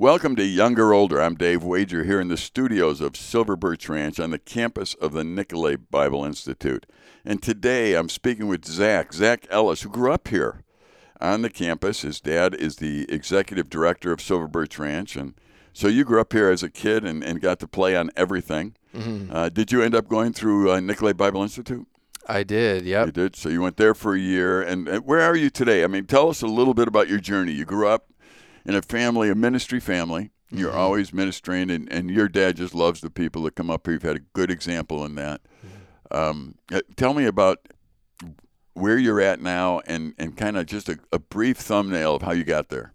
Welcome to Younger Older. I'm Dave Wager here in the studios of Silver Birch Ranch on the campus of the Nicolet Bible Institute. And today I'm speaking with Zach, Zach Ellis, who grew up here on the campus. His dad is the executive director of Silver Birch Ranch. And so you grew up here as a kid and, and got to play on everything. Mm-hmm. Uh, did you end up going through uh, Nicolet Bible Institute? I did, yep. You did. So you went there for a year. And, and where are you today? I mean, tell us a little bit about your journey. You grew up in a family, a ministry family. You're mm-hmm. always ministering, and, and your dad just loves the people that come up here. You've had a good example in that. Mm-hmm. Um, uh, tell me about where you're at now and, and kind of just a, a brief thumbnail of how you got there.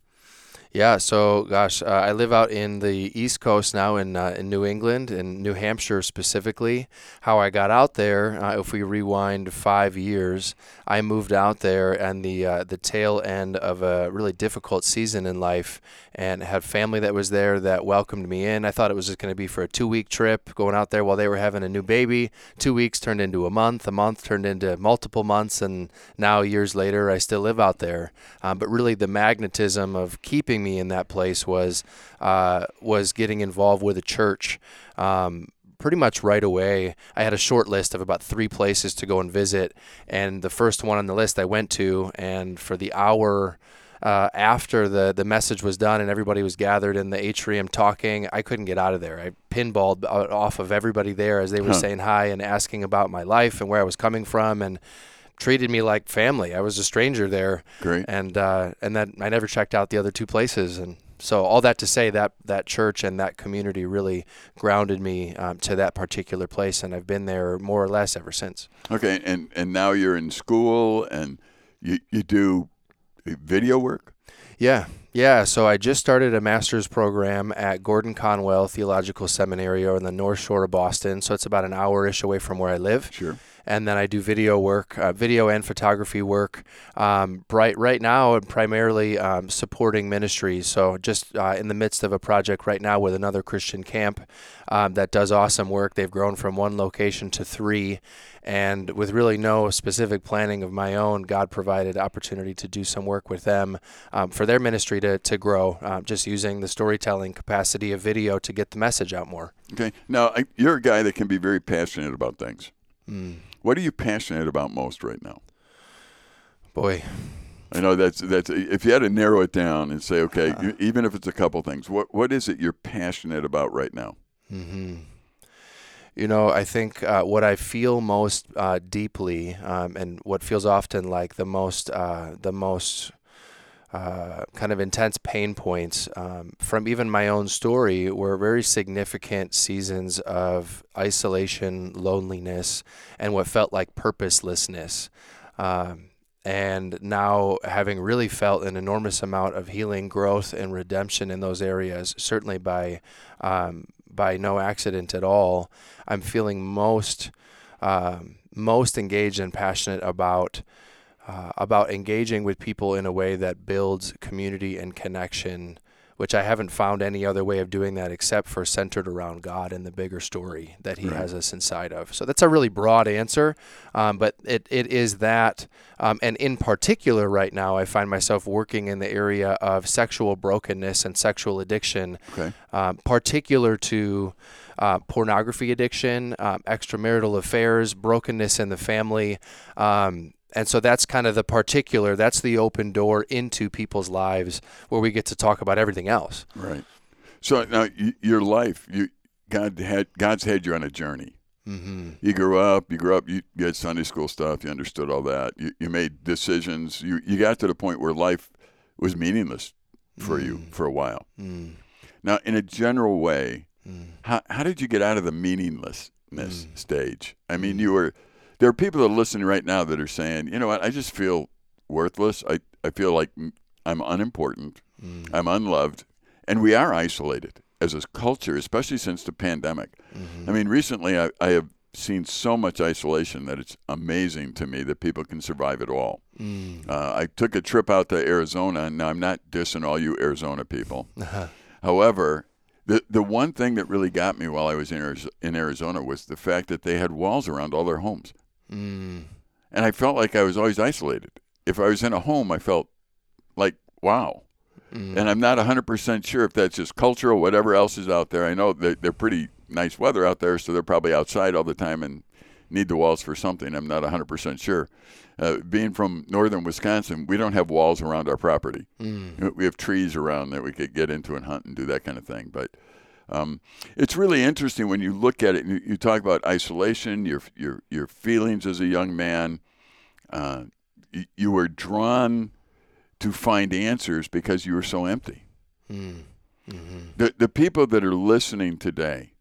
Yeah, so gosh, uh, I live out in the East Coast now in uh, in New England, in New Hampshire specifically. How I got out there, uh, if we rewind five years, I moved out there and the uh, the tail end of a really difficult season in life, and had family that was there that welcomed me in. I thought it was just going to be for a two week trip, going out there while they were having a new baby. Two weeks turned into a month, a month turned into multiple months, and now years later, I still live out there. Um, but really, the magnetism of keeping me in that place was uh, was getting involved with a church. Um, pretty much right away. I had a short list of about three places to go and visit, and the first one on the list I went to, and for the hour. Uh, after the, the message was done and everybody was gathered in the atrium talking, I couldn't get out of there. I pinballed off of everybody there as they were huh. saying hi and asking about my life and where I was coming from. And treated me like family. I was a stranger there. Great. And uh, and that I never checked out the other two places. And so all that to say that that church and that community really grounded me um, to that particular place, and I've been there more or less ever since. Okay, and and now you're in school and you you do video work. Yeah, yeah, so I just started a master's program at Gordon Conwell Theological Seminary on the North Shore of Boston. So it's about an hour ish away from where I live. Sure and then I do video work, uh, video and photography work. Um, right right now, I'm primarily um, supporting ministries. So just uh, in the midst of a project right now with another Christian camp um, that does awesome work. They've grown from one location to three, and with really no specific planning of my own, God provided opportunity to do some work with them um, for their ministry to to grow. Uh, just using the storytelling capacity of video to get the message out more. Okay, now I, you're a guy that can be very passionate about things. Mm. What are you passionate about most right now? Boy, I know that's that's if you had to narrow it down and say, okay, uh, even if it's a couple things, what what is it you're passionate about right now? Mm-hmm. You know, I think uh, what I feel most uh, deeply, um, and what feels often like the most uh, the most uh, kind of intense pain points um, from even my own story were very significant seasons of isolation, loneliness, and what felt like purposelessness. Um, and now having really felt an enormous amount of healing, growth, and redemption in those areas, certainly by um, by no accident at all, I'm feeling most um, most engaged and passionate about uh, about engaging with people in a way that builds community and connection, which I haven't found any other way of doing that except for centered around God and the bigger story that He right. has us inside of. So that's a really broad answer, um, but it, it is that. Um, and in particular, right now, I find myself working in the area of sexual brokenness and sexual addiction, okay. um, particular to. Uh, pornography addiction, um, extramarital affairs, brokenness in the family, um, and so that's kind of the particular, that's the open door into people's lives where we get to talk about everything else. Right. So now your life, you God had God's had you on a journey. Mm-hmm. You grew up, you grew up, you, you, had Sunday school stuff, you understood all that. You, you made decisions. You, you got to the point where life was meaningless for mm. you for a while. Mm. Now, in a general way, mm. how, how did you get out of the meaninglessness mm. stage? I mean, mm. you were there are people that are listening right now that are saying, you know what, I just feel worthless. I, I feel like I'm unimportant. Mm. I'm unloved. And we are isolated as a culture, especially since the pandemic. Mm-hmm. I mean, recently I, I have seen so much isolation that it's amazing to me that people can survive it all. Mm. Uh, I took a trip out to Arizona, and now I'm not dissing all you Arizona people. Uh-huh. However, the the one thing that really got me while I was in in Arizona was the fact that they had walls around all their homes. Mm. And I felt like I was always isolated. If I was in a home, I felt like, wow. and I'm not 100% sure if that's just cultural, whatever else is out there. I know they're, they're pretty nice weather out there, so they're probably outside all the time and need the walls for something. I'm not 100% sure. Uh, being from northern Wisconsin, we don't have walls around our property. Mm. We have trees around that we could get into and hunt and do that kind of thing. But um, it's really interesting when you look at it. And you, you talk about isolation, your your your feelings as a young man. Uh, you, you were drawn to find answers because you were so empty. Mm. Mm-hmm. The the people that are listening today,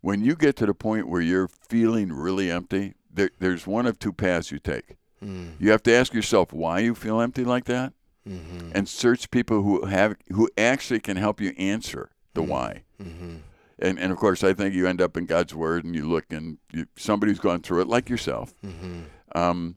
when you get to the point where you're feeling really empty, there, there's one of two paths you take. Mm. You have to ask yourself why you feel empty like that, Mm-hmm. and search people who have who actually can help you answer the why. Mm-hmm. And and of course, I think you end up in God's Word, and you look and you, somebody who's gone through it, like yourself, Mm-hmm. um,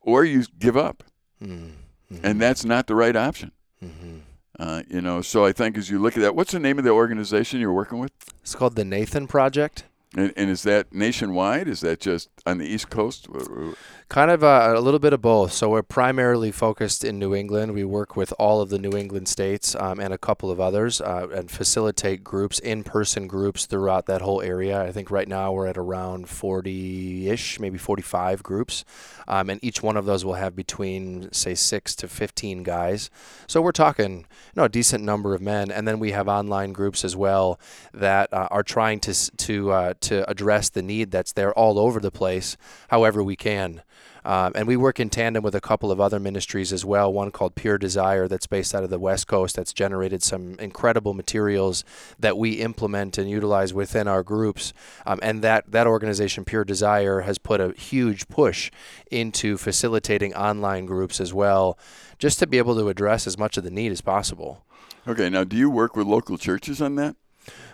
or you give up, Mm-hmm. and that's not the right option. Mm-hmm. Uh, you know, so I think as you look at that, what's the name of the organization you're working with? It's called the Nathan Project. And, and is that nationwide? Is that just on the East Coast? Kind of uh, a little bit of both. So we're primarily focused in New England. We work with all of the New England states um, and a couple of others uh, and facilitate groups, in person groups throughout that whole area. I think right now we're at around 40 ish, maybe 45 groups. Um, and each one of those will have between, say, six to 15 guys. So we're talking, you know, a decent number of men. And then we have online groups as well that uh, are trying to, to, uh, to address the need that's there all over the place, however we can. Um, and we work in tandem with a couple of other ministries as well. One called Pure Desire, that's based out of the West Coast, that's generated some incredible materials that we implement and utilize within our groups. Um, and that, that organization, Pure Desire, has put a huge push into facilitating online groups as well, just to be able to address as much of the need as possible. Okay, now do you work with local churches on that?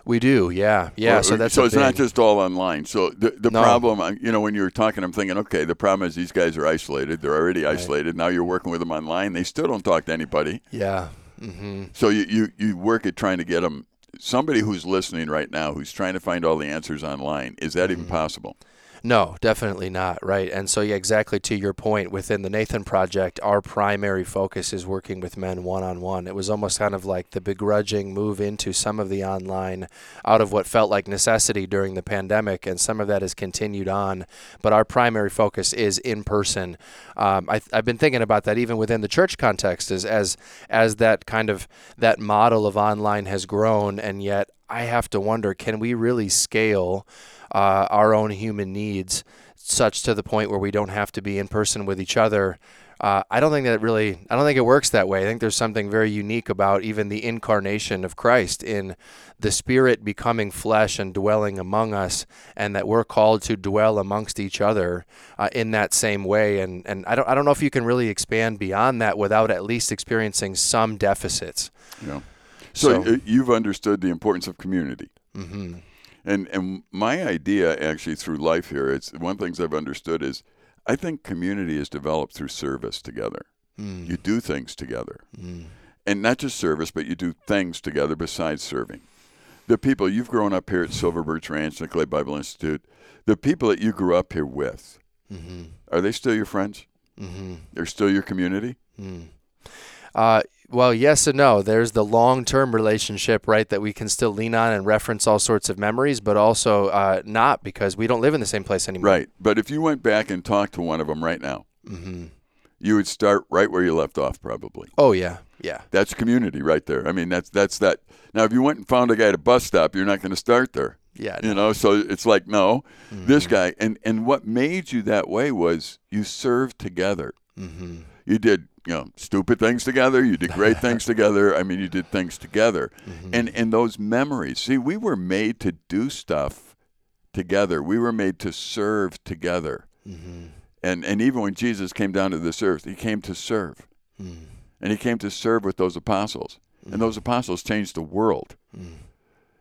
We do, yeah, yeah. Or- so that's so it's not just all online. So the the No. problem, uh, you know, when you were talking, I'm thinking, okay, the problem is these guys are isolated. They're already isolated. Now you're working with them online. They still don't talk to anybody. yeah. hmm So you you you work at trying to get them. Somebody who's listening right now, who's trying to find all the answers online, is that even Mm-hmm. possible? No, definitely not. Right. And so, yeah, exactly to your point, within the Nathan Project, our primary focus is working with men one on one. It was almost kind of like the begrudging move into some of the online out of what felt like necessity during the pandemic, and some of that has continued on. But our primary focus is in person. Um, I, I've been thinking about that even within the church context, as, as, as that kind of that model of online has grown, and yet I have to wonder can we really scale? Uh, our own human needs such to the point where we don't have to be in person with each other. Uh, I don't think that really, I don't think it works that way. I think there's something very unique about even the incarnation of Christ in the Spirit becoming flesh and dwelling among us, and that we're called to dwell amongst each other uh, in that same way. And, and I, don't, I don't know if you can really expand beyond that without at least experiencing some deficits. Know. So, So- uh, you've understood the importance of community. hmm And and my idea actually through life here, it's one of the things I've understood is I think community is developed through service together. Mm. You do things together. Mm. And not just service, but you do things together besides serving. The people you've grown up here at Silver Birch Ranch, Nicolet Bible Institute, the people that you grew up here with, hmm are they still your friends? hmm They're still your community? Mm. Uh, well, yes and no. There's the long-term relationship, right, that we can still lean on and reference all sorts of memories, but also uh, not because we don't live in the same place anymore. Right. But if you went back and talked to one of them right now, hmm you would start right where you left off probably. Oh yeah, yeah. That's community right there. I mean, that's that's that. Now, if you went and found a guy at a bus stop, you're not going to start there. Yeah. You know, so it's like no, Mm-hmm. this guy. And and what made you that way was you served together. hmm You did you know stupid things together. You did great things together. I mean, you did things together. Mm-hmm. And and those memories. See, we were made to do stuff together. We were made to serve together. hmm And and even when Jesus came down to this earth, he came to serve. mm And he came to serve with those apostles. And those apostles changed the world. Mm.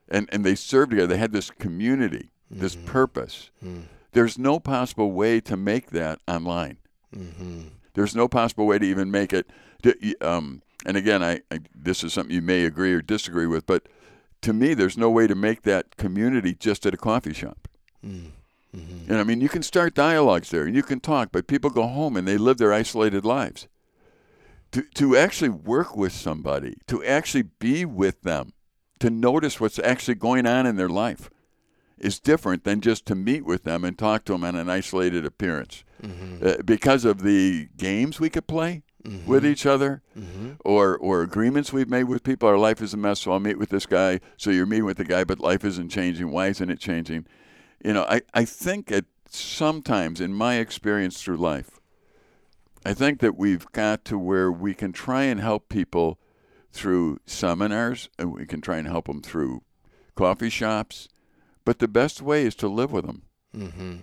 And and they served together. They had this community, this purpose. Mm. There's no possible way to make that online. There's no possible way to even make it. to- Um, and again, I, I this is something you may agree or disagree with, but to me, there's no way to make that community just at a coffee shop. mm hmm And I mean, you can start dialogues there and you can talk, but people go home and they live their isolated lives. to, to actually work with somebody, to actually be with them, to notice what's actually going on in their life is different than just to meet with them and talk to them on an isolated appearance. Mm-hmm. Uh, because of the games we could play mm-hmm. with each other mm-hmm. or, or agreements we've made with people, our life is a mess, so I'll meet with this guy. So you're meeting with the guy, but life isn't changing. Why isn't it changing? You know, I, I think at sometimes in my experience through life, I think that we've got to where we can try and help people through seminars and we can try and help them through coffee shops but the best way is to live with them, mm-hmm.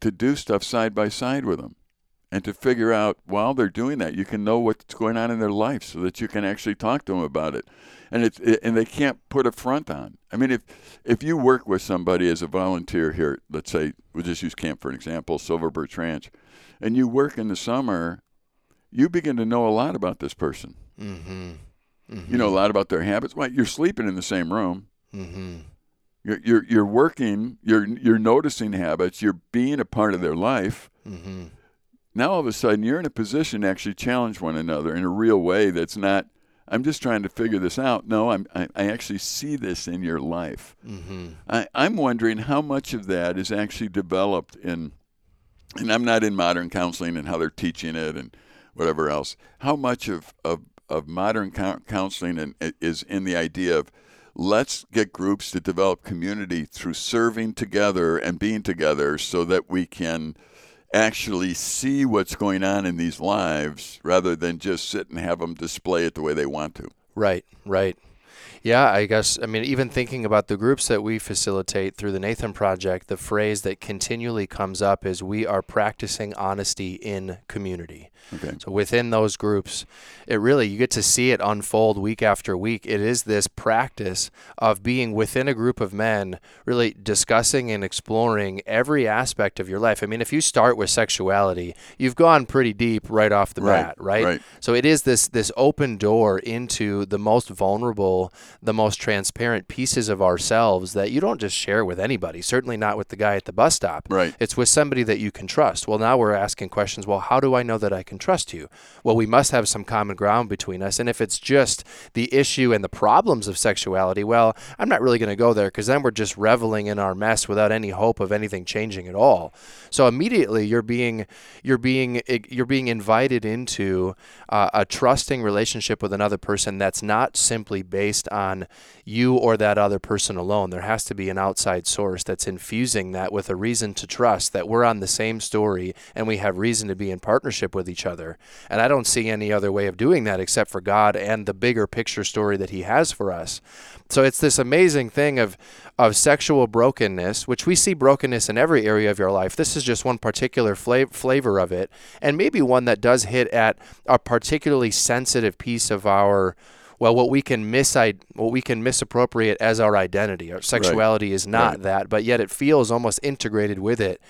to do stuff side by side with them, and to figure out while they're doing that, you can know what's going on in their life, so that you can actually talk to them about it. And it's it, and they can't put a front on. I mean, if if you work with somebody as a volunteer here, let's say we'll just use camp for an example, Silver Birch Ranch, and you work in the summer, you begin to know a lot about this person. Mm-hmm. Mm-hmm. You know a lot about their habits. Well, you're sleeping in the same room. Mm-hmm. You're, you're, you're working, you're, you're noticing habits, you're being a part of their life. Mm-hmm. Now all of a sudden you're in a position to actually challenge one another in a real way that's not, I'm just trying to figure this out. No, I'm, I, I actually see this in your life. Mm-hmm. I, I'm wondering how much of that is actually developed in, and I'm not in modern counseling and how they're teaching it and whatever else. How much of, of, of modern counseling and, is in the idea of let's get groups to develop community through serving together and being together so that we can actually see what's going on in these lives rather than just sit and have them display it the way they want to. Right, right. Yeah, I guess, I mean, even thinking about the groups that we facilitate through the Nathan Project, the phrase that continually comes up is we are practicing honesty in community. Okay. So within those groups, it really you get to see it unfold week after week. It is this practice of being within a group of men, really discussing and exploring every aspect of your life. I mean, if you start with sexuality, you've gone pretty deep right off the right, bat, right? right? So it is this this open door into the most vulnerable, the most transparent pieces of ourselves that you don't just share with anybody. Certainly not with the guy at the bus stop. Right. It's with somebody that you can trust. Well, now we're asking questions. Well, how do I know that I can trust you. Well, we must have some common ground between us. And if it's just the issue and the problems of sexuality, well, I'm not really going to go there because then we're just reveling in our mess without any hope of anything changing at all. So immediately you're being you're being you're being invited into uh, a trusting relationship with another person that's not simply based on you or that other person alone. There has to be an outside source that's infusing that with a reason to trust that we're on the same story and we have reason to be in partnership with each other. And I don't see any other way of doing that except for God and the bigger picture story that He has for us. So it's this amazing thing of of sexual brokenness, which we see brokenness in every area of your life. This is just one particular flav- flavor of it, and maybe one that does hit at a particularly sensitive piece of our well, what we can mis what we can misappropriate as our identity. Our sexuality right. is not right. that, but yet it feels almost integrated with it.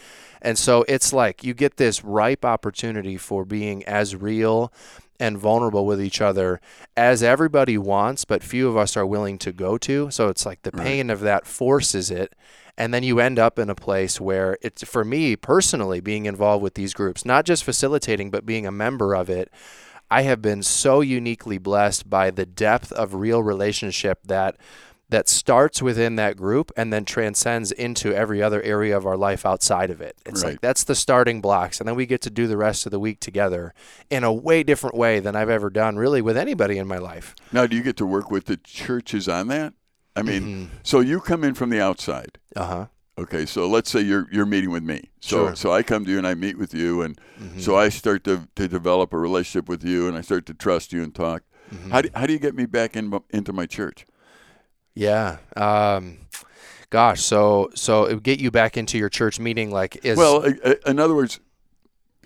And so it's like you get this ripe opportunity for being as real and vulnerable with each other as everybody wants, but few of us are willing to go to. So it's like the pain right. of that forces it. And then you end up in a place where it's, for me personally, being involved with these groups, not just facilitating, but being a member of it, I have been so uniquely blessed by the depth of real relationship that that starts within that group and then transcends into every other area of our life outside of it. It's right. like that's the starting blocks and then we get to do the rest of the week together in a way different way than I've ever done really with anybody in my life. Now, do you get to work with the churches on that? I mean, mm-hmm. so you come in from the outside. Uh-huh. Okay, so let's say you're you're meeting with me. So sure. so I come to you and I meet with you, and mm-hmm. so I start to to develop a relationship with you, and I start to trust you and talk. Mm-hmm. How do how do you get me back in into my church? Yeah. Um, gosh, so so it would get you back into your church meeting, like is well. In other words,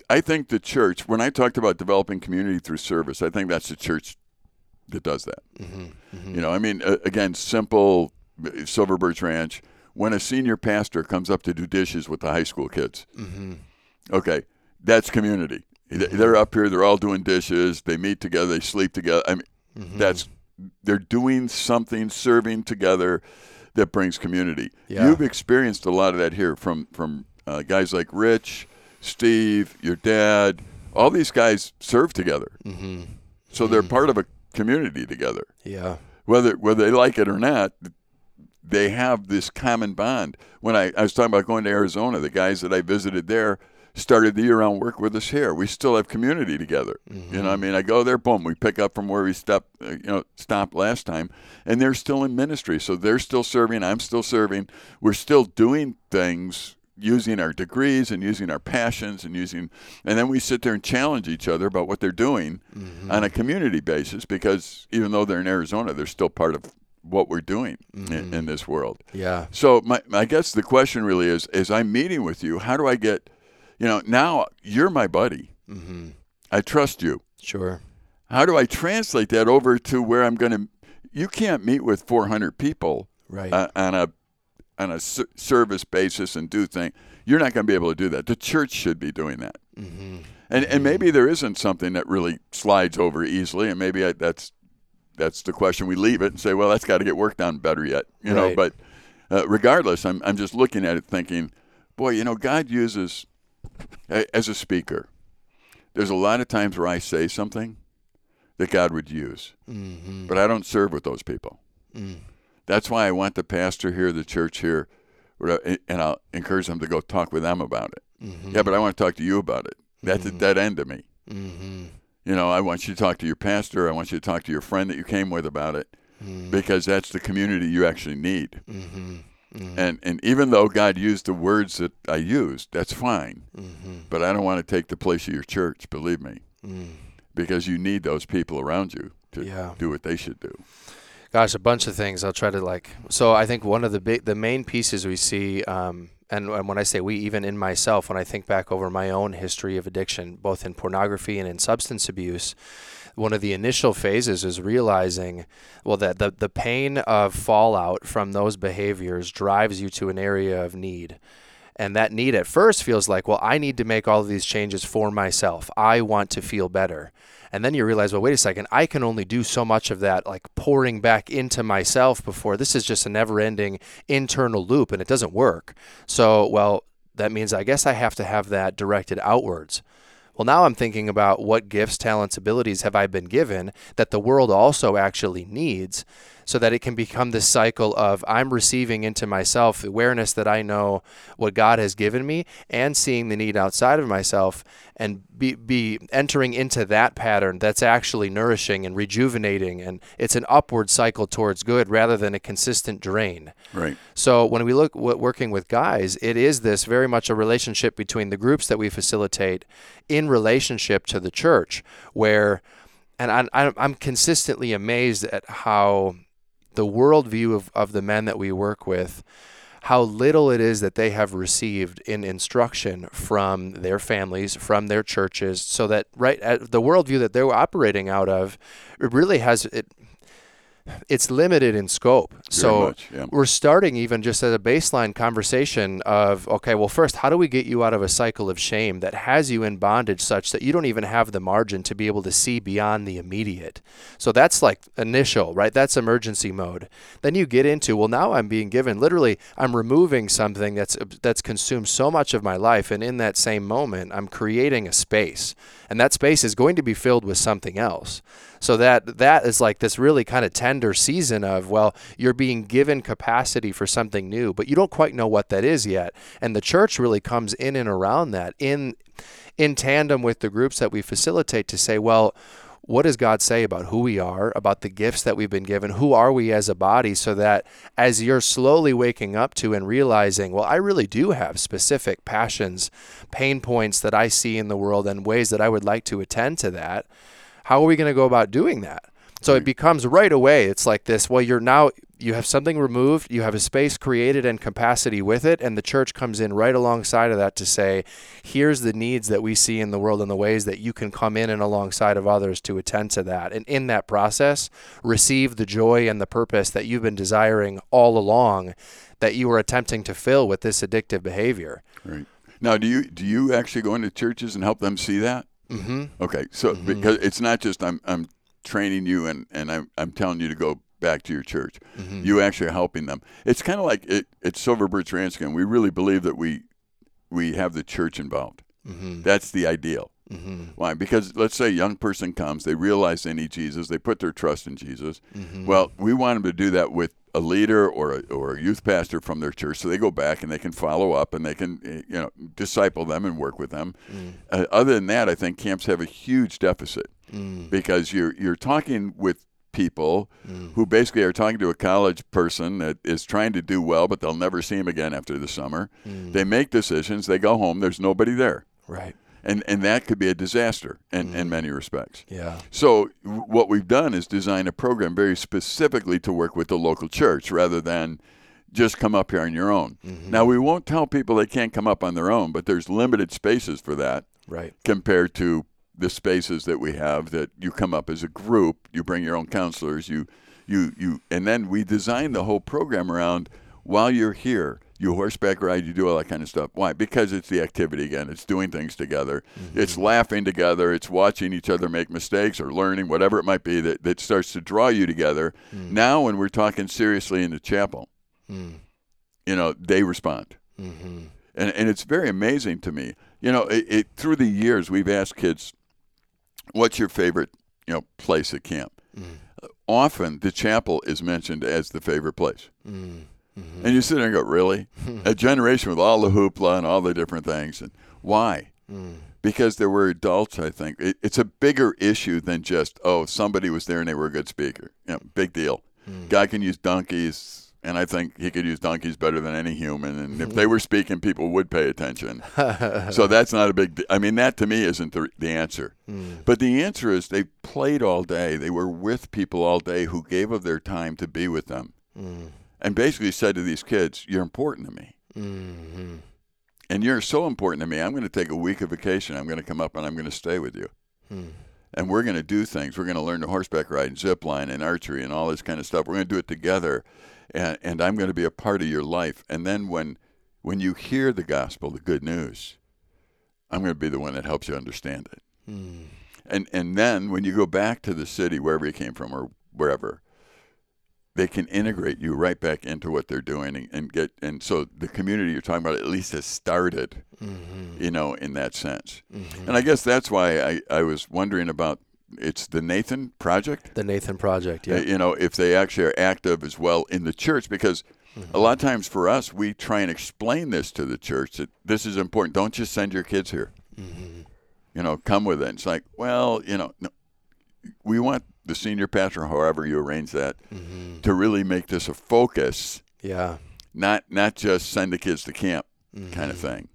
I think the church. When I talked about developing community through service, I think that's the church that does that. Mm-hmm. Mm-hmm. You know, I mean, again, simple Silver Birch Ranch when a senior pastor comes up to do dishes with the high school kids. Mm-hmm. Okay, that's community. Mm-hmm. They're up here. They're all doing dishes. They meet together. They sleep together. I mean, mm-hmm. that's they're doing something, serving together that brings community. Yeah. You've experienced a lot of that here from from uh, guys like Rich, Steve, your dad. All these guys serve together. Mm-hmm. so they're part of a community together. Yeah. Whether whether they like it or not, they have this common bond. When I, I was talking about going to Arizona, the guys that I visited there started the year-round work with us here. We still have community together. Mm-hmm. You know, I mean, I go there, boom, we pick up from where we stopped, uh, you know, stopped last time, and they're still in ministry. So they're still serving. I'm still serving. We're still doing things using our degrees and using our passions and using and then we sit there and challenge each other about what they're doing Mm-hmm. on a community basis because even though they're in Arizona they're still part of what we're doing Mm-hmm. in, in this world Yeah. so my, I guess the question really is is I'm meeting with you how do I get you know now you're my buddy Mm-hmm. I trust you Sure. how do I translate that over to where I'm going to you can't meet with 400 people Right. uh, on a on a ser- service basis and do things. You're not going to be able to do that. The church should be doing that. mm-hmm. And and maybe there isn't something that really slides over easily, and maybe I, that's that's the question. We leave it and say, well, that's got to get worked on better yet, you know. But uh, regardless, I'm I'm just looking at it thinking, boy, you know, God uses a- as a speaker. There's a lot of times where I say something that God would use, Mm-hmm. but I don't serve with those people. Mm. That's why I want the pastor here, the church here, and I'll encourage them to go talk with them about it. Mm-hmm. Yeah, but I want to talk to you about it. That's a dead end to me. Mm-hmm. You know, I want you to talk to your pastor. I want you to talk to your friend that you came with about it, Mm-hmm. because that's the community you actually need. Mm-hmm. Mm-hmm. And and even though God used the words that I used, that's fine. Mm-hmm. But I don't want to take the place of your church. Believe me, Mm. because you need those people around you to Yeah. do what they should do. Gosh, a bunch of things. I'll try to like. So I think one of the big, the main pieces we see, um, and, and when I say we, even in myself, when I think back over my own history of addiction, both in pornography and in substance abuse, one of the initial phases is realizing, well, that the the pain of fallout from those behaviors drives you to an area of need. And that need at first feels like, well, I need to make all of these changes for myself. I want to feel better. And then you realize, well, wait a second, I can only do so much of that, like pouring back into myself before this is just a never ending internal loop and it doesn't work. So, well, that means I guess I have to have that directed outwards. Well, now I'm thinking about what gifts, talents, abilities have I been given that the world also actually needs so that it can become this cycle of I'm receiving into myself awareness that I know what God has given me and seeing the need outside of myself and be, be entering into that pattern that's actually nourishing and rejuvenating. And it's an upward cycle towards good rather than a consistent drain. Right. So when we look w- working with guys, it is this very much a relationship between the groups that we facilitate in relationship to the church, where, and I, I, I'm consistently amazed at how the worldview of, of the men that we work with, how little it is that they have received in instruction from their families, from their churches, so that right at the worldview that they're operating out of, it really has it. It's limited in scope. so much, yeah. we're starting even just at a baseline conversation of okay, well, first, how do we get you out of a cycle of shame that has you in bondage such that you don't even have the margin to be able to see beyond the immediate? So that's like initial, right? That's emergency mode. Then you get into well, now I'm being given literally, I'm removing something that's that's consumed so much of my life, and in that same moment, I'm creating a space, and that space is going to be filled with something else. So that that is like this really kind of tender season of well, you're being given capacity for something new, but you don't quite know what that is yet. And the church really comes in and around that in in tandem with the groups that we facilitate to say, well, what does God say about who we are, about the gifts that we've been given? Who are we as a body? So that as you're slowly waking up to and realizing, well, I really do have specific passions, pain points that I see in the world, and ways that I would like to attend to that how are we going to go about doing that? So it becomes right away, it's like this well, you're now, you have something removed, you have a space created and capacity with it, and the church comes in right alongside of that to say, here's the needs that we see in the world and the ways that you can come in and alongside of others to attend to that. And in that process, receive the joy and the purpose that you've been desiring all along that you were attempting to fill with this addictive behavior. Right. Now, do you do you actually go into churches and help them see that? Mm-hmm. Okay, so because it's not just I'm I'm training you and and I'm I'm telling you to go back to your church. Mm-hmm. You actually are helping them. It's kind of like it, it's Silver Birch Ranch again. We really believe that we we have the church involved. Mm-hmm. That's the ideal. Mm-hmm. Why? Because let's say a young person comes, they realize they need Jesus, they put their trust in Jesus. Mm-hmm. Well, we want them to do that with a leader or a, or a youth pastor from their church, so they go back and they can follow up and they can eh, you know disciple them and work with them. Mm. Uh, other than that, I think camps have a huge deficit Mm. because you're you're talking with people Mm. who basically are talking to a college person that is trying to do well, but they'll never see him again after the summer. Mm. They make decisions, they go home, there's nobody there. Right. And, and that could be a disaster in, in mm. many respects. Yeah. So, what we've done is design a program very specifically to work with the local church rather than just come up here on your own. Mm-hmm. Now, we won't tell people they can't come up on their own, but there's limited spaces for that Right. compared to the spaces that we have that you come up as a group, you bring your own counselors, you you you and then we design the whole program around while you're here, you horseback ride, you do all that kind of stuff. Why? Because it's the activity again. It's doing things together. It's laughing together. It's watching each other make mistakes or learning, whatever it might be that, that starts to draw you together. Now when we're talking seriously in the chapel, Mm. you know, they respond Mm-hmm. and and it's very amazing to me. You know, it, it through the years we've asked kids, "What's your favorite you know place at camp?" Mm. Often the chapel is mentioned as the favorite place, Mm. Mm-hmm. and you sit there and go, "Really?" A generation with all the hoopla and all the different things, and why? Mm. Because there were adults. I think it, it's a bigger issue than just oh somebody was there and they were a good speaker. You know, big deal. Mm. Guy can use donkeys. And I think he could use donkeys better than any human. And if they were speaking, people would pay attention. so that's not a big. De- I mean, that to me isn't the, the answer. Mm. But the answer is they played all day. They were with people all day who gave of their time to be with them, Mm. And basically said to these kids, "You're important to me, Mm-hmm. and you're so important to me. I'm going to take a week of vacation. I'm going to come up and I'm going to stay with you." Mm. and we're going to do things. We're going to learn to horseback ride and zip line and archery and all this kind of stuff. We're going to do it together, and and I'm going to be a part of your life. And then when when you hear the gospel, the good news, I'm going to be the one that helps you understand it. Mm. And and then when you go back to the city, wherever you came from or wherever, they can integrate you right back into what they're doing and, and get and so the community you're talking about at least has started, Mm-hmm. you know, in that sense. Mm-hmm. And I guess that's why I, I was wondering about it's the Nathan Project. The Nathan Project. Uh, Yeah. You know, if they actually are active as well in the church, because a lot of times for us, we try and explain this to the church that this is important. Don't just send your kids here. Mm-hmm. You know, come with it. and It's like, well, you know, no, we want the senior pastor, however you arrange that, Mm-hmm. to really make this a focus, Yeah. not not just send the kids to camp Mm-hmm. kind of thing.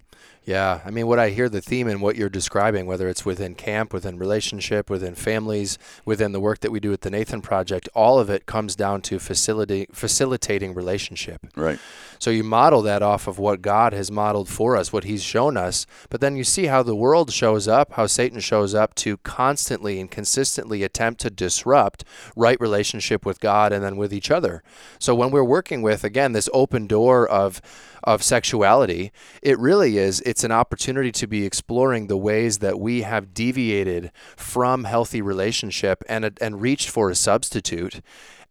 Yeah, I mean, what I hear the theme in what you're describing, whether it's within camp, within relationship, within families, within the work that we do at the Nathan Project, all of it comes down to facility, facilitating relationship. Right. So you model that off of what God has modeled for us, what He's shown us, but then you see how the world shows up, how Satan shows up to constantly and consistently attempt to disrupt right relationship with God and then with each other. So when we're working with, again, this open door of of sexuality, it really is it's an opportunity to be exploring the ways that we have deviated from healthy relationship and and reached for a substitute.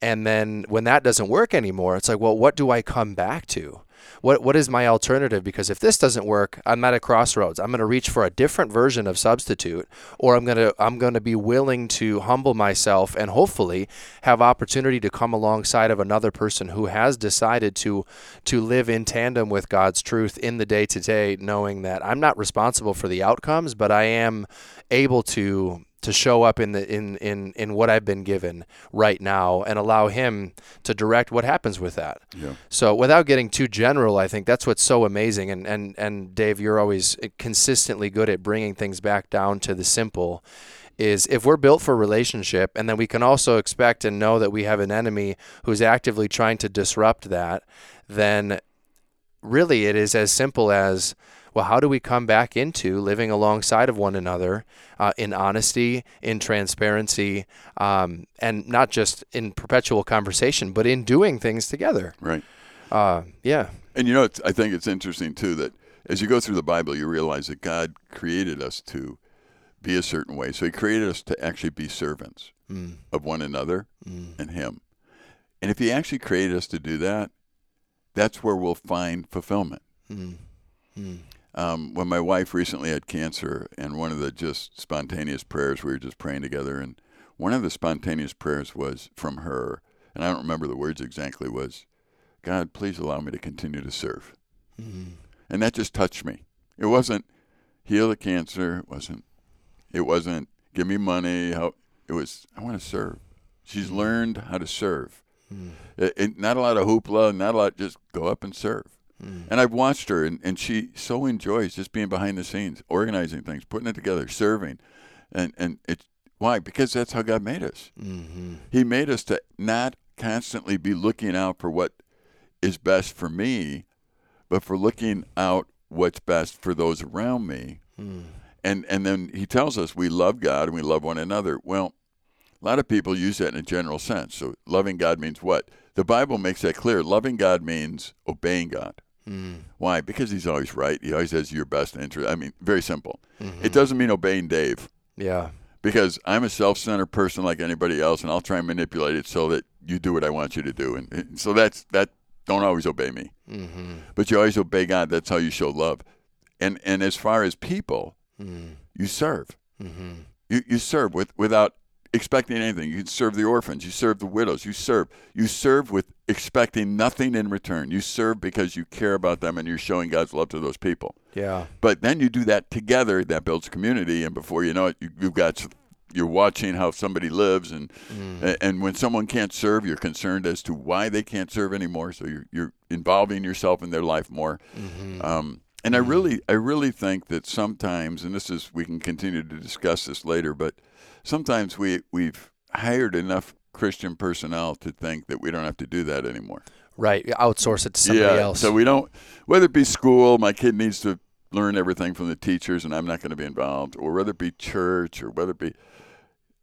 And then when that doesn't work anymore, it's like, well, what do I come back to? What what is my alternative? Because if this doesn't work, I'm at a crossroads. I'm going to reach for a different version of substitute, or I'm going to I'm going to be willing to humble myself and hopefully have opportunity to come alongside of another person who has decided to to live in tandem with God's truth in the day to day, knowing that I'm not responsible for the outcomes, but I am able to to show up in the in, in in what I've been given right now and allow him to direct what happens with that. Yeah. So without getting too general, I think that's what's so amazing and and and Dave you're always consistently good at bringing things back down to the simple is if we're built for relationship and then we can also expect and know that we have an enemy who's actively trying to disrupt that, then really it is as simple as well, how do we come back into living alongside of one another uh, in honesty, in transparency, um, and not just in perpetual conversation, but in doing things together? Right. Uh, yeah. And you know, it's, I think it's interesting too that as you go through the Bible, you realize that God created us to be a certain way. So He created us to actually be servants Mm, of one another mm, and Him. And if He actually created us to do that, that's where we'll find fulfillment. mm, mm, um, when my wife recently had cancer, and one of the just spontaneous prayers we were just praying together, and one of the spontaneous prayers was from her, and I don't remember the words exactly. Was God, please allow me to continue to serve, Mm. and that just touched me. It wasn't heal the cancer. It wasn't. It wasn't give me money. How it was. I want to serve. She's learned how to serve. Mm. It, it- not a lot of hoopla, not a lot. Just go up and serve. Mm. And I've watched her, and, and she so enjoys just being behind the scenes, organizing things, putting it together, serving, and and it's why because that's how God made us. Mm-hmm. He made us to not constantly be looking out for what is best for me, but for looking out what's best for those around me. Mm. And and then He tells us we love God and we love one another. Well, a lot of people use that in a general sense. So loving God means what? The Bible makes that clear. Loving God means obeying God. Mm. Why? Because he's always right. He always has your best interest. I mean, very simple. Mhm. It doesn't mean obeying Dave Yeah. because I'm a self-centered person like anybody else, and I'll try and manipulate it so that you do what I want you to do. And, and so that's that. Don't always obey me, Mm-hmm. but you always obey God. That's how you show love. And and as far as people, Mm. you serve. Mm-hmm. You you serve with without expecting anything. You can serve the orphans. You serve the widows. You serve. You serve with expecting nothing in return. You serve because you care about them and you're showing God's love to those people. Yeah. But then you do that together. That builds community, and before you know it, you, you've got you're watching how somebody lives, and Mm. and when someone can't serve, you're concerned as to why they can't serve anymore. So you're you're involving yourself in their life more. Mm-hmm. Um, and I really I really think that sometimes, and this is we can continue to discuss this later, but sometimes we we've hired enough Christian personnel to think that we don't have to do that anymore. Right. Outsource it to somebody yeah, else. So we don't, whether it be school, my kid needs to learn everything from the teachers and I'm not going to be involved, or whether it be church, or whether it be,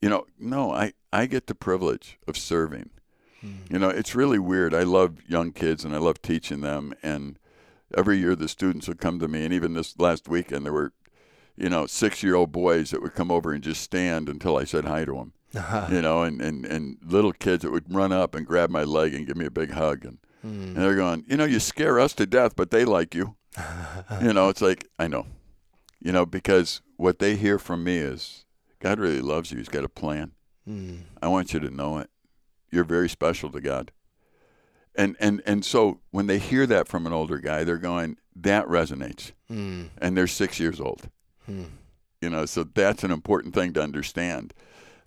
you know, no, I, I get the privilege of serving. Mm. You know, it's really weird. I love young kids and I love teaching them. And every year the students would come to me, and even this last weekend, there were, you know, six year old boys that would come over and just stand until I said hi to them you know, and, and, and little kids that would run up and grab my leg and give me a big hug. And, Mm. and they're going, you know, you scare us to death, but they like you. you know, it's like, I know, you know, because what they hear from me is God really loves you. He's got a plan. Mm. I want you to know it. You're very special to God. And, and, and so when they hear that from an older guy, they're going, that resonates. Mm. And they're six years old. Mm. You know, so that's an important thing to understand.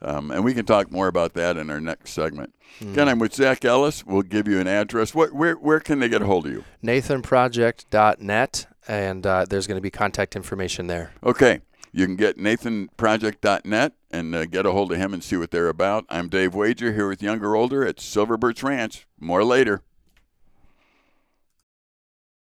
Um, and we can talk more about that in our next segment. Mm. Again, I'm with Zach Ellis. We'll give you an address. What, where, where can they get a hold of you? NathanProject.net, and uh, there's going to be contact information there. Okay. You can get nathanproject.net and uh, get a hold of him and see what they're about. I'm Dave Wager here with Younger Older at Silver Birch Ranch. More later.